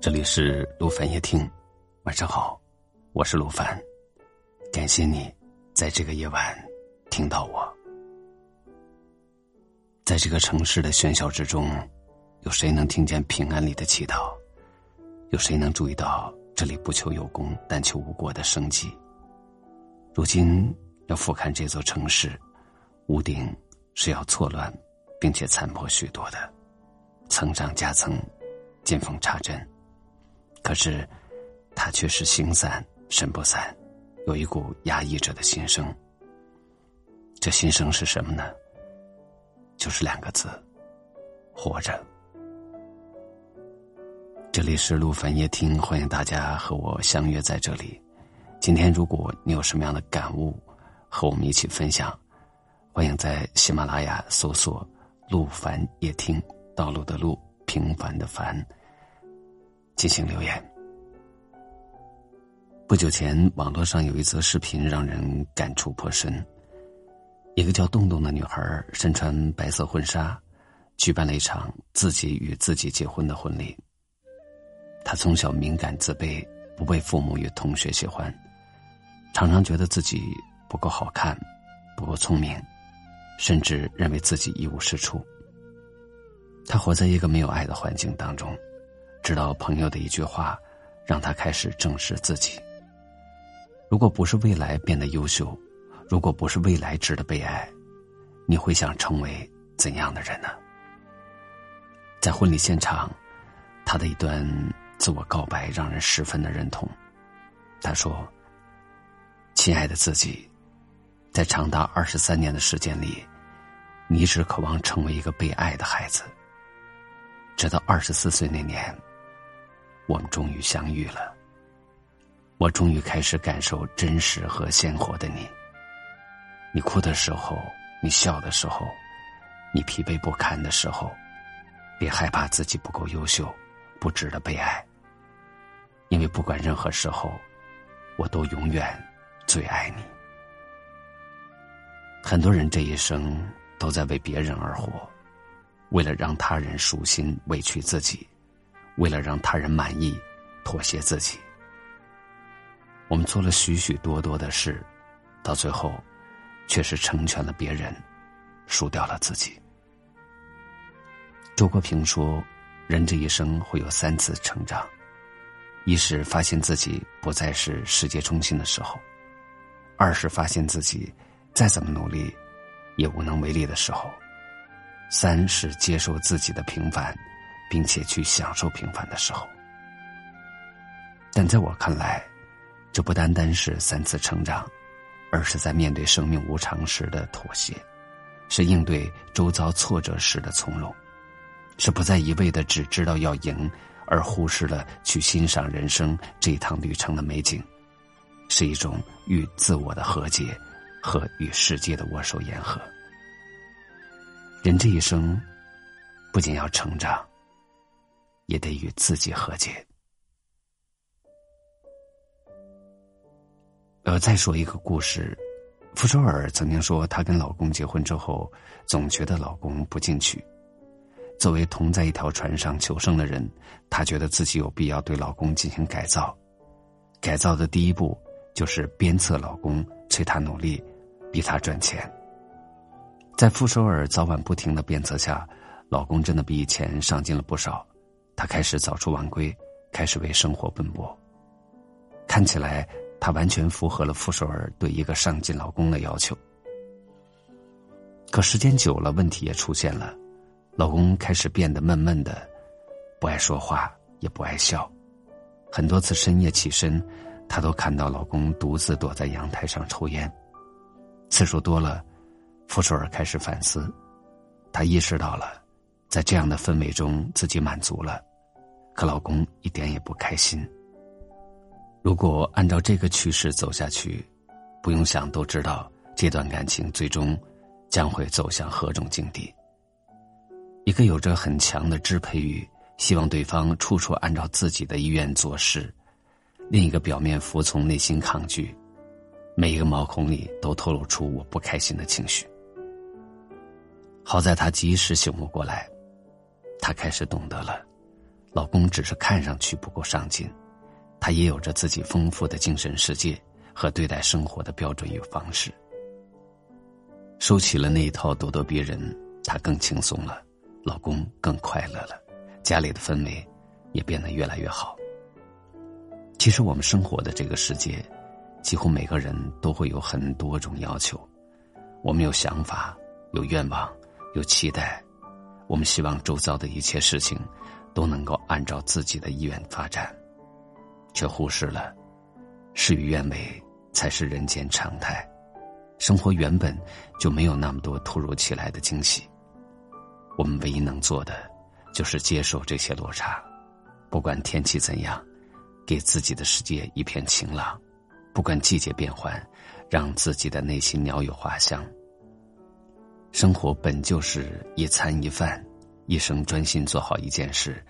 这里是陆凡夜听，晚上好，我是陆凡，感谢你在这个夜晚听到我。在这个城市的喧嚣之中，有谁能听见平安里的祈祷？有谁能注意到这里不求有功，但求无过的生机？如今要俯瞰这座城市，屋顶是要错乱，并且残破许多的，层上加层，见缝插针。可是，他却是心散神不散，有一股压抑着的心声。这心声是什么呢？就是两个字：活着。这里是陆凡夜听，欢迎大家和我相约在这里。今天，如果你有什么样的感悟，和我们一起分享，欢迎在喜马拉雅搜索“陆凡夜听”，道路的路，平凡的凡。进行留言。不久前，网络上有一则视频让人感触颇深。一个叫洞洞的女孩身穿白色婚纱，举办了一场自己与自己结婚的婚礼。她从小敏感自卑，不被父母与同学喜欢，常常觉得自己不够好看，不够聪明，甚至认为自己一无是处。她活在一个没有爱的环境当中。直到朋友的一句话，让他开始正视自己。如果不是未来变得优秀，如果不是未来值得被爱，你会想成为怎样的人呢？在婚礼现场，他的一段自我告白让人十分的认同。他说：“亲爱的自己，在长达二十三年的时间里，你一直渴望成为一个被爱的孩子。直到二十四岁那年。”我们终于相遇了。我终于开始感受真实和鲜活的你。你哭的时候，你笑的时候，你疲惫不堪的时候，别害怕自己不够优秀，不值得被爱。因为不管任何时候，我都永远最爱你。很多人这一生都在为别人而活，为了让他人舒心，委屈自己。为了让他人满意，妥协自己，我们做了许许多多的事，到最后，却是成全了别人，输掉了自己。周国平说：“人这一生会有三次成长，一是发现自己不再是世界中心的时候；二是发现自己再怎么努力，也无能为力的时候；三是接受自己的平凡。”并且去享受平凡的时候，但在我看来，这不单单是三次成长，而是在面对生命无常时的妥协，是应对周遭挫折时的从容，是不再一味的只知道要赢，而忽视了去欣赏人生这一趟旅程的美景，是一种与自我的和解和与世界的握手言和。人这一生，不仅要成长。也得与自己和解。呃，再说一个故事，傅首尔曾经说，她跟老公结婚之后，总觉得老公不进取。作为同在一条船上求生的人，她觉得自己有必要对老公进行改造。改造的第一步就是鞭策老公，催他努力，逼他赚钱。在傅首尔早晚不停的鞭策下，老公真的比以前上进了不少。他开始早出晚归，开始为生活奔波。看起来，他完全符合了傅首尔对一个上进老公的要求。可时间久了，问题也出现了，老公开始变得闷闷的，不爱说话，也不爱笑。很多次深夜起身，他都看到老公独自躲在阳台上抽烟。次数多了，傅首尔开始反思，他意识到了，在这样的氛围中，自己满足了。可老公一点也不开心。如果按照这个趋势走下去，不用想都知道这段感情最终将会走向何种境地。一个有着很强的支配欲，希望对方处处按照自己的意愿做事；另一个表面服从，内心抗拒，每一个毛孔里都透露出我不开心的情绪。好在他及时醒悟过来，他开始懂得了。老公只是看上去不够上进，他也有着自己丰富的精神世界和对待生活的标准与方式。收起了那一套咄咄逼人，她更轻松了，老公更快乐了，家里的氛围也变得越来越好。其实我们生活的这个世界，几乎每个人都会有很多种要求，我们有想法，有愿望，有期待，我们希望周遭的一切事情都能够按照自己的意愿发展，却忽视了事与愿违才是人间常态。生活原本就没有那么多突如其来的惊喜，我们唯一能做的就是接受这些落差，不管天气怎样，给自己的世界一片晴朗；不管季节变换，让自己的内心鸟语花香。生活本就是一餐一饭，一生专心做好一件事，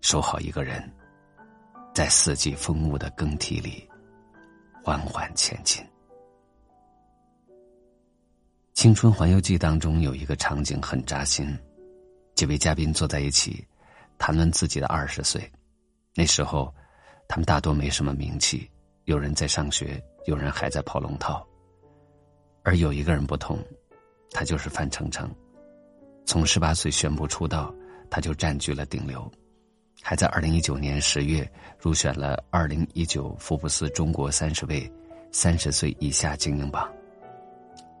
守好一个人，在四季风物的更替里，缓缓前进。《青春环游记》当中有一个场景很扎心，几位嘉宾坐在一起，谈论自己的二十岁。那时候，他们大多没什么名气，有人在上学，有人还在跑龙套。而有一个人不同，他就是范丞丞。从十八岁宣布出道，他就占据了顶流，还在二零一九年十月入选了二零一九福布斯中国三十位三十岁以下精英榜。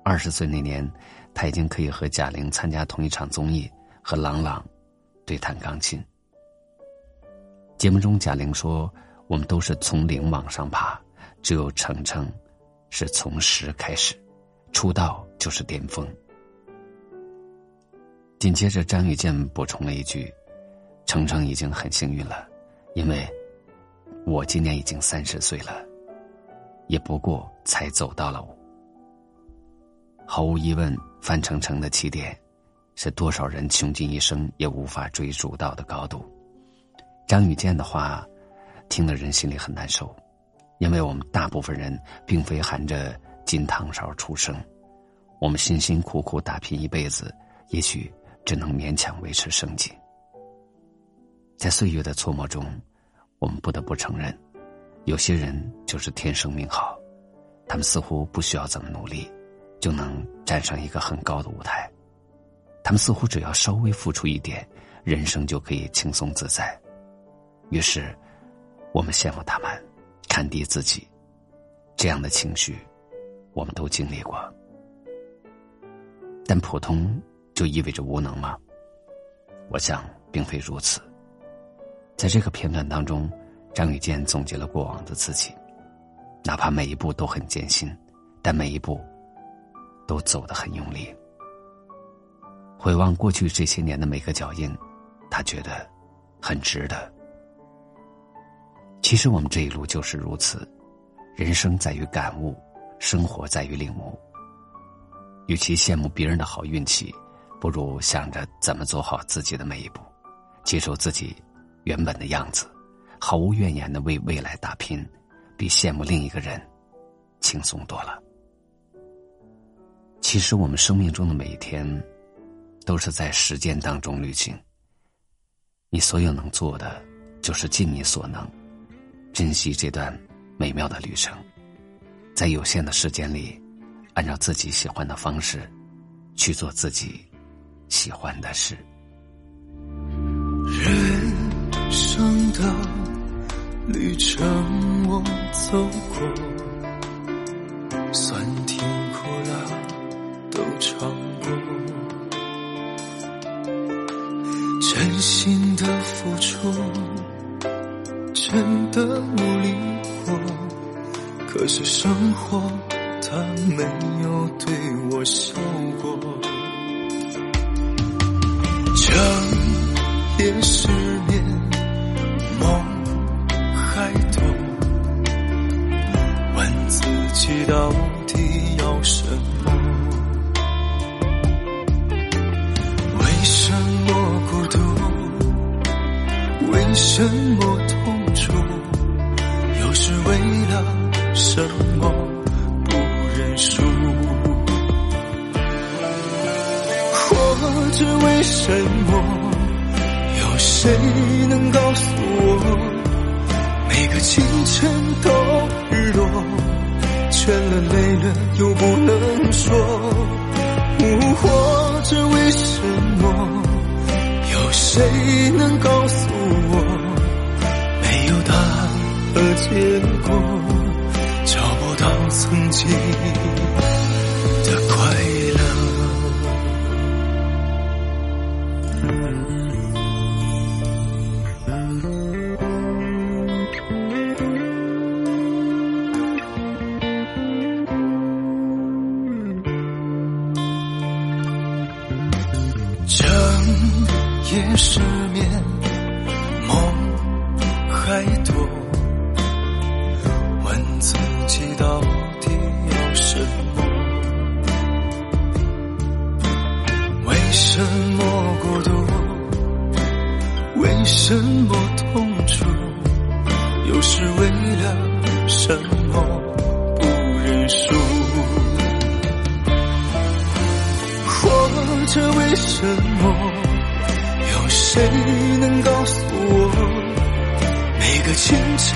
二十岁那年，他已经可以和贾玲参加同一场综艺，和郎朗对弹钢琴。节目中，贾玲说：“我们都是从零往上爬，只有程程是从十开始，出道就是巅峰。”紧接着，张雨健补充了一句：“程程已经很幸运了，因为我今年已经三十岁了，也不过才走到了。”毫无疑问，范丞丞的起点，是多少人穷尽一生也无法追逐到的高度。张雨健的话，听得人心里很难受，因为我们大部分人并非含着金汤勺出生，我们辛辛苦苦打拼一辈子，也许只能勉强维持生计。在岁月的磋磨中，我们不得不承认，有些人就是天生命好，他们似乎不需要怎么努力。就能站上一个很高的舞台，他们似乎只要稍微付出一点，人生就可以轻松自在。于是，我们羡慕他们，看低自己，这样的情绪，我们都经历过。但普通就意味着无能吗？我想并非如此。在这个片段当中，张雨健总结了过往的自己，哪怕每一步都很艰辛，但每一步。都走得很用力。回望过去这些年的每个脚印，他觉得很值得。其实我们这一路就是如此，人生在于感悟，生活在于领悟。与其羡慕别人的好运气，不如想着怎么走好自己的每一步，接受自己原本的样子，毫无怨言的为未来打拼，比羡慕另一个人轻松多了。其实，我们生命中的每一天，都是在实践当中旅行。你所有能做的，就是尽你所能，珍惜这段美妙的旅程，在有限的时间里，按照自己喜欢的方式，去做自己喜欢的事。人生的旅程，我走过，酸甜苦辣。都尝过，真心的付出，真的努力过，可是生活它没有对我笑过。整夜失眠，梦还多，问自己到底要什么？为什么孤独？为什么痛楚？又是为了什么不认输？是为什么有谁能告诉我，每个清晨都日落，倦了累了又不失眠，梦还多，问自己到底要什么？为什么孤独？为什么痛楚？又是为了什么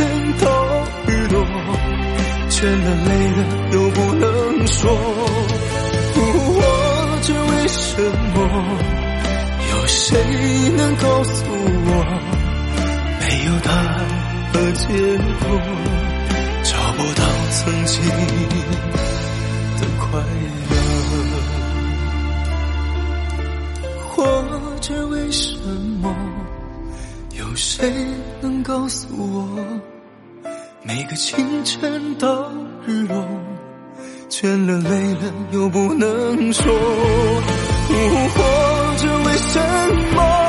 清晨到日落，倦了累了又不能说，或者为什么？有谁能告诉我，没有答案和结果，找不到曾经的快乐，或者为什么？有谁能告诉我，每个清晨到日落，倦了累了又不能说，活着为什么？